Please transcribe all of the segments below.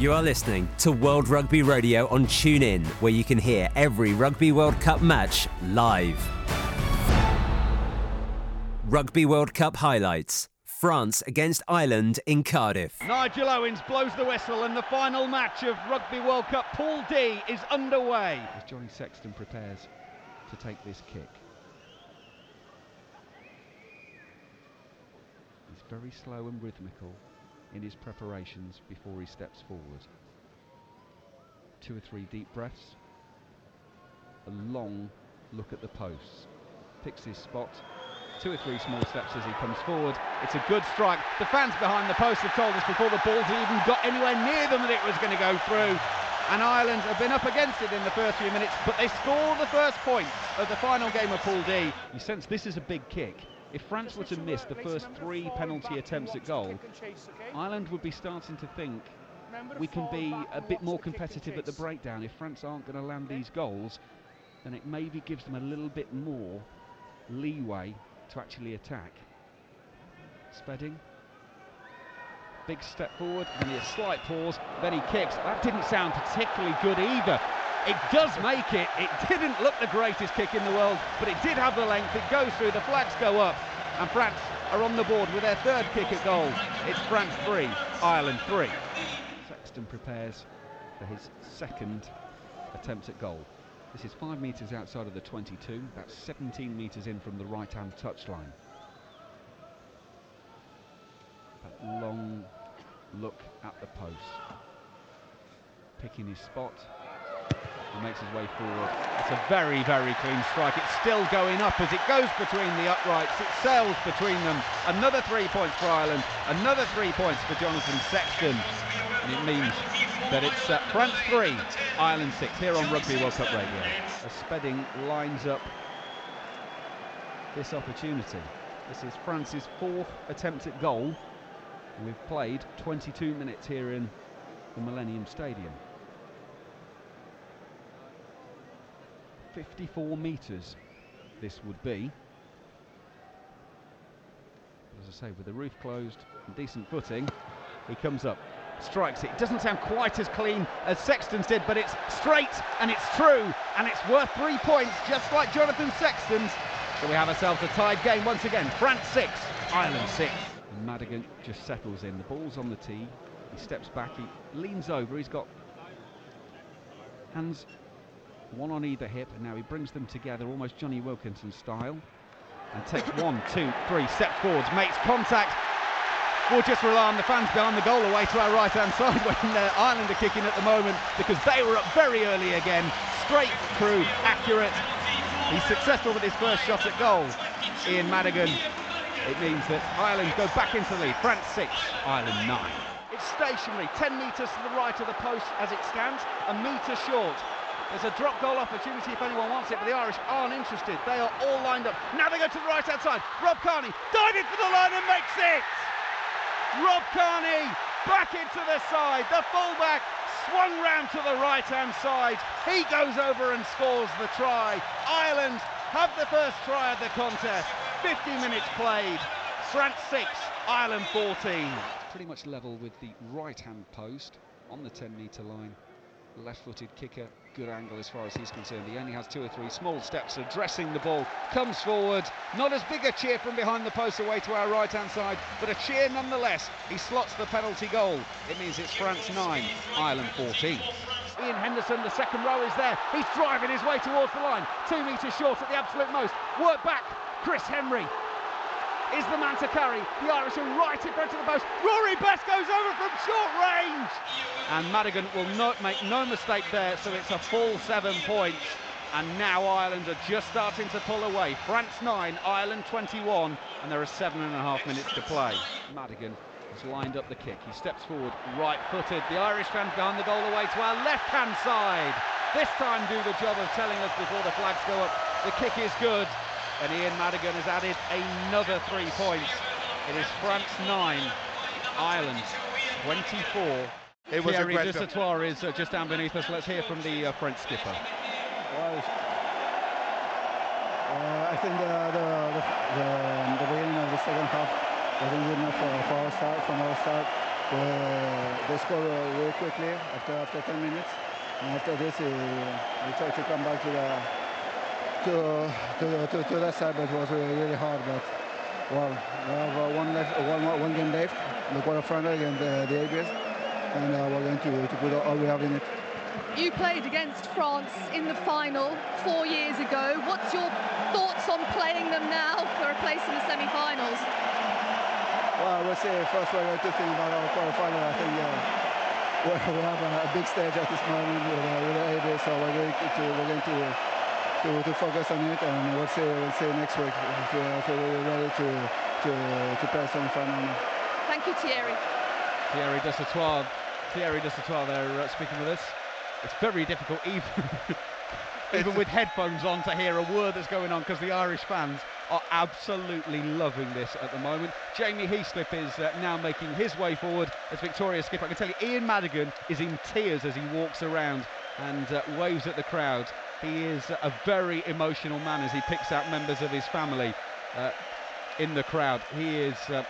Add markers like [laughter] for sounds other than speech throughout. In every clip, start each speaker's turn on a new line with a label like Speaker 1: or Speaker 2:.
Speaker 1: You are listening to World Rugby Radio on TuneIn, where you can hear every Rugby World Cup match live. Rugby World Cup highlights. France against Ireland in Cardiff.
Speaker 2: Nigel Owens blows the whistle and the final match of Rugby World Cup Pool D is underway. As Johnny Sexton prepares to take this kick. He's very slow and rhythmical in his preparations before he steps forward. Two or three deep breaths. A long look at the posts. Picks his spot. Two or three small steps as he comes forward. It's a good strike. The fans behind the post have told us before the ball's even got anywhere near them that it was going to go through. And Ireland have been up against it in the first few minutes, but they score the first point of the final game of Pool D. You sense this is a big kick. If France were to miss the first three penalty attempts at goal, Ireland would be starting to think we can be a bit more competitive at the breakdown. If France aren't going to land these goals, then it maybe gives them a little bit more leeway to actually attack. Spedding. Big step forward, and a slight pause, then he kicks. That didn't sound particularly good either. It does make it. It didn't look the greatest kick in the world, but it did have the length. It goes through, the flags go up, and France are on the board with their third kick at goal. It's France 3, Ireland 3. Sexton prepares for his second attempt at goal. This is five metres outside of the 22, that's 17 metres in from the right-hand touchline. That long look at the post. Picking his spot, makes his way forward. It's a very, very clean strike. It's still going up as it goes between the uprights. It sails between them. Another three points for Ireland. Another three points for Jonathan Sexton. And it means that it's uh, France 3, Ireland 6 here on Rugby World Cup Radio. As Spedding lines up this opportunity. This is France's fourth attempt at goal. We've played 22 minutes here in the Millennium Stadium. 54 metres this would be. As I say, with the roof closed and decent footing, he comes up, strikes it. It doesn't sound quite as clean as Sexton's did, but it's straight and it's true and it's worth three points, just like Jonathan Sexton's. So we have ourselves a tied game once again. France 6, Ireland 6. And Madigan just settles in. The ball's on the tee. He steps back, he leans over, he's got hands one on either hip, and now he brings them together almost Jonny Wilkinson style. And takes one, two, three steps forwards, makes contact. We'll just rely on the fans behind the goal away to our right hand side [laughs] when uh, Ireland are kicking at the moment because they were up very early again. Straight through, accurate. He's successful with his first shot at goal. Ian Madigan. It means that Ireland go back into the lead. France 6, Ireland 9. It's stationary, 10 metres to the right of the post as it stands, a metre short. There's a drop goal opportunity if anyone wants it, but the Irish aren't interested. They are all lined up. Now they go to the right hand side. Rob Kearney diving for the line and makes it. Rob Kearney back into the side. The fullback swung round to the right hand side. He goes over and scores the try. Ireland have the first try of the contest. 50 minutes played. France 6, Ireland 14. Pretty much level with the right hand post on the 10 metre line left-footed kicker, good angle as far as he's concerned. He only has two or three small steps addressing the ball, comes forward, not as big a cheer from behind the post away to our right-hand side, but a cheer nonetheless. He slots the penalty goal. It means it's France 9, Ireland 14. Ian Henderson, the second row is there. He's driving his way towards the line, two metres short at the absolute most. Work back, Chris Henry is the man to carry. The Irish are right in front of the post. Rory Best goes over from short range. And Madigan will not make no mistake there, so it's a full seven points. And now Ireland are just starting to pull away. France 9, Ireland 21, and there are seven and a half minutes to play. Madigan has lined up the kick. He steps forward, right-footed. The Irish fans behind the goal away to our left-hand side. This time do the job of telling us before the flags go up. The kick is good and Ian Madigan has added another three points. It is France 9, Ireland 24.
Speaker 3: It was
Speaker 2: Thierry
Speaker 3: a great
Speaker 2: Dusautoir is uh, just down beneath us. Let's hear from the uh, French skipper.
Speaker 4: Well, uh, I think the, the, the, the, the beginning of the second half wasn't good enough for, for our start, from our start. uh, they scored uh, very quickly after after 10 minutes. And after this, he, he tried to come back to the to to to, to that side, but it was really, really hard. But well, we have one left, one one game left the quarterfinal against uh, the ABs, and uh, we're going to to put all we have in it.
Speaker 3: You played against France in the final four years ago. What's your thoughts on playing them now for a place in the semi-finals?
Speaker 4: Well, would say first we're going to think about our quarterfinal. I think uh, we have a, a big stage at this moment with, uh, with the ABs, so we're going to we're going to to, to focus on it, and we'll see we'll see next week if, uh, if we're ready to to to play semi-final.
Speaker 3: Thank you, Thierry.
Speaker 2: Thierry Dusautoir, Thierry Dusautoir there uh, speaking with us. It's very difficult, even [laughs] even with headphones on, to hear a word that's going on because the Irish fans are absolutely loving this at the moment. Jamie Heaslip is uh, now making his way forward as Victoria skipper. I can tell you, Ian Madigan is in tears as he walks around and uh, waves at the crowd. He is a very emotional man as he picks out members of his family uh, in the crowd. He is. Uh,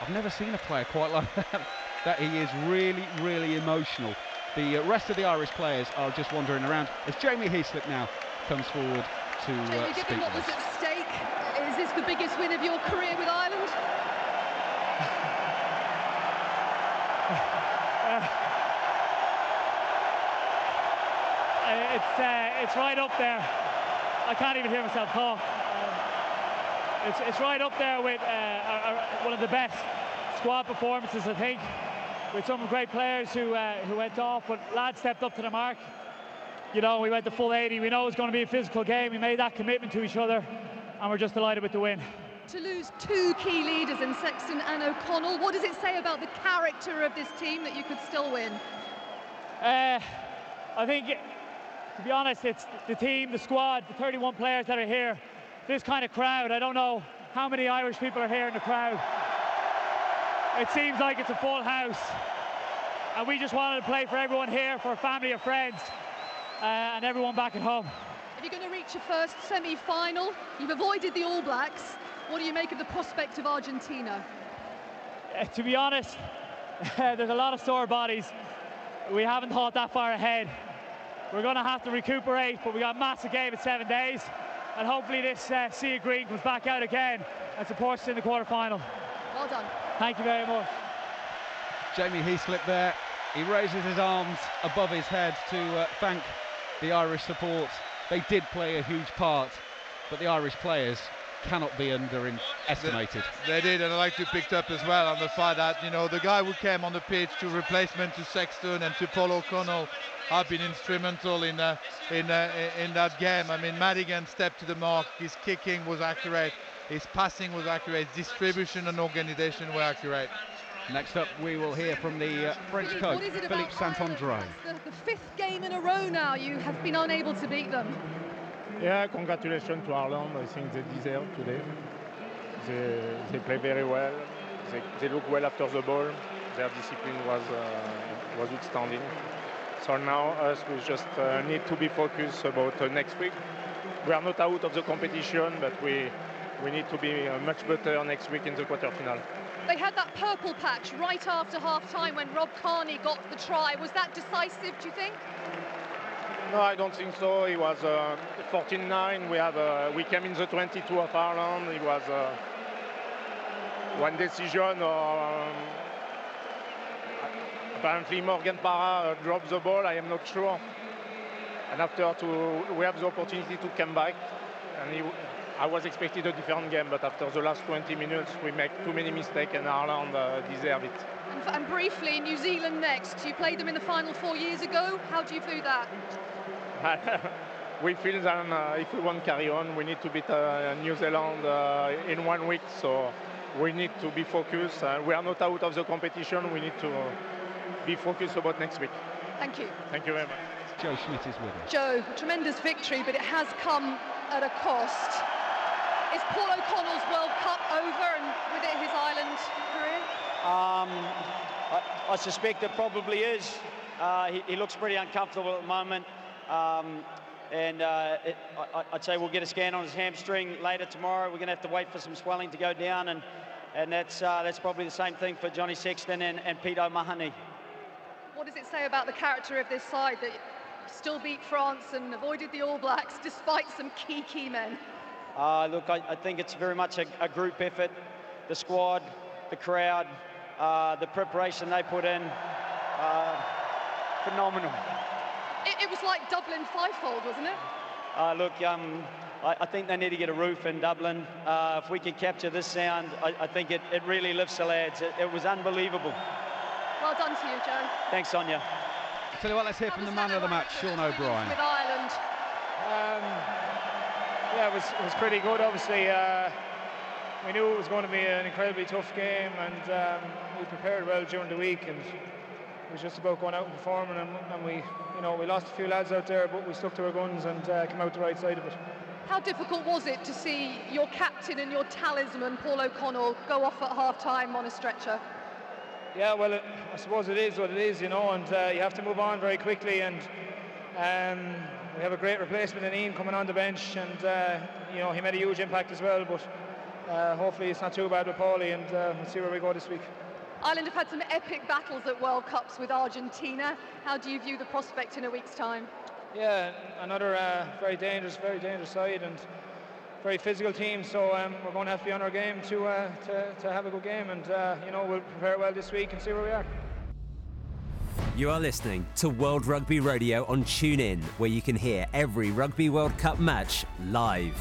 Speaker 2: I've never seen a player quite like [laughs] that. That he is really, really emotional. The uh, rest of the Irish players are just wandering around as Jamie Heaslip now comes forward to uh,
Speaker 3: Jamie, given what was at stake, is this the biggest win of your career with Ireland?
Speaker 5: Uh, it's uh, it's right up there. I can't even hear myself talk. Um, it's it's right up there with uh, our, our- one of the best squad performances, I think, with some great players who uh, who went off, but lads stepped up to the mark. You know, we went the full 80. We know it was going to be a physical game. We made that commitment to each other, and we're just delighted with the win.
Speaker 3: To lose two key leaders in Sexton and O'Connell, what does it say about the character of this team that you could still win?
Speaker 5: Uh, I think, to be honest, it's the team, the squad, the 31 players that are here. This kind of crowd, I don't know how many Irish people are here in the crowd. It seems like it's a full house. And we just wanted to play for everyone here, for family and friends, uh, and everyone back at home.
Speaker 3: If you're going to reach your first semi-final, you've avoided the All Blacks. What do you make of the prospect of Argentina?
Speaker 5: Uh, to be honest, [laughs] there's a lot of sore bodies. We haven't thought that far ahead. We're going to have to recuperate, but we got a massive game in seven days. And hopefully this uh, Sea of Green comes back out again and supports us in the quarter-final.
Speaker 3: Well done.
Speaker 5: Thank you very much.
Speaker 2: Jamie Heaslip there. He raises his arms above his head to uh, thank the Irish support. They did play a huge part, but the Irish players cannot be underestimated.
Speaker 6: They did, and I like to picked up as well on the fact that you know the guy who came on the pitch to replacement to Sexton and to Paul O'Connell have been instrumental in uh, in uh, in that game. I mean, Madigan stepped to the mark. His kicking was accurate. His passing was accurate. Distribution and organisation were accurate.
Speaker 2: Next up, we will hear from the uh, French coach,
Speaker 3: what is it
Speaker 2: Philippe
Speaker 3: about
Speaker 2: Saint-Andre.
Speaker 3: The, the fifth game in a row now you have been unable to beat them.
Speaker 7: Yeah, congratulations to Ireland. I think they deserve today. They, they play very well. They, they look well after the ball. Their discipline was uh, was outstanding. So now us we just uh, need to be focused about uh, next week. We are not out of the competition, but we we need to be uh, much better next week in the quarterfinal.
Speaker 3: They had that purple patch right after half time when Rob Kearney got the try. Was that decisive, do you think?
Speaker 7: No, I don't think so. It was uh, 14-9. We have uh, we came in the 22 of Ireland. It was uh, one decision. Or, um, apparently Morgan Parra uh, dropped the ball. I am not sure. And after to we have the opportunity to come back. And he, I was expecting a different game, but after the last 20 minutes, we make too many mistakes, and Ireland uh, deserve it.
Speaker 3: And, and briefly, New Zealand next. You played them in the final four years ago. How do you view that? [laughs]
Speaker 7: we feel that uh, if we want to carry on, we need to beat uh, New Zealand uh, in one week. So we need to be focused. Uh, we are not out of the competition. We need to be focused about next week.
Speaker 3: Thank you.
Speaker 7: Thank you very much.
Speaker 2: Joe Schmidt is with us.
Speaker 3: Joe, tremendous victory, but it has come at a cost. Is Paul O'Connell's World Cup over and with it his Ireland career?
Speaker 8: Um, I, I suspect it probably is. Uh, he, he looks pretty uncomfortable at the moment. Um, and uh, it, I, I'd say we'll get a scan on his hamstring later tomorrow. We're going to have to wait for some swelling to go down and, and that's uh, that's probably the same thing for Johnny Sexton and, and Pete O'Mahony.
Speaker 3: What does it say about the character of this side that still beat France and avoided the All Blacks despite some key key men?
Speaker 8: Uh, look, I, I, think it's very much a, a, group effort. The squad, the crowd, uh, the preparation they put in, uh, phenomenal.
Speaker 3: It, it, was like Dublin fivefold, wasn't it?
Speaker 8: Uh, look, um, I, I, think they need to get a roof in Dublin. Uh, if we can capture this sound, I, I think it, it, really lifts the lads. It, it, was unbelievable.
Speaker 3: Well done to you, Joe.
Speaker 8: Thanks, Sonia.
Speaker 2: I tell you what, let's hear from the man of the match, Sean O'Brien.
Speaker 3: With Ireland.
Speaker 7: Um, yeah, it was, it was pretty good. Obviously, uh, we knew it was going to be an incredibly tough game, and um, we prepared well during the week, and it was just about going out and performing. And, and, we, you know, we lost a few lads out there, but we stuck to our guns and uh, came out the right side of it.
Speaker 3: How difficult was it to see your captain and your talisman, Paul O'Connell, go off at half time on a stretcher?
Speaker 7: Yeah, well, it, I suppose it is what it is, you know, and uh, you have to move on very quickly. And um, we have a great replacement in Ian coming on the bench, and uh, you know he made a huge impact as well. But uh, hopefully it's not too bad with Paulie, and uh, we'll see where we go this week.
Speaker 3: Ireland have had some epic battles at World Cups with Argentina. How do you view the prospect in a week's time?
Speaker 7: Yeah, another uh, very dangerous, very dangerous side, and very physical team. So um, we're going to have to be on our game to uh, to, to have a good game, and uh, you know we'll prepare well this week and see where we are.
Speaker 9: You are listening to World Rugby Radio on TuneIn, where you can hear every Rugby World Cup match live.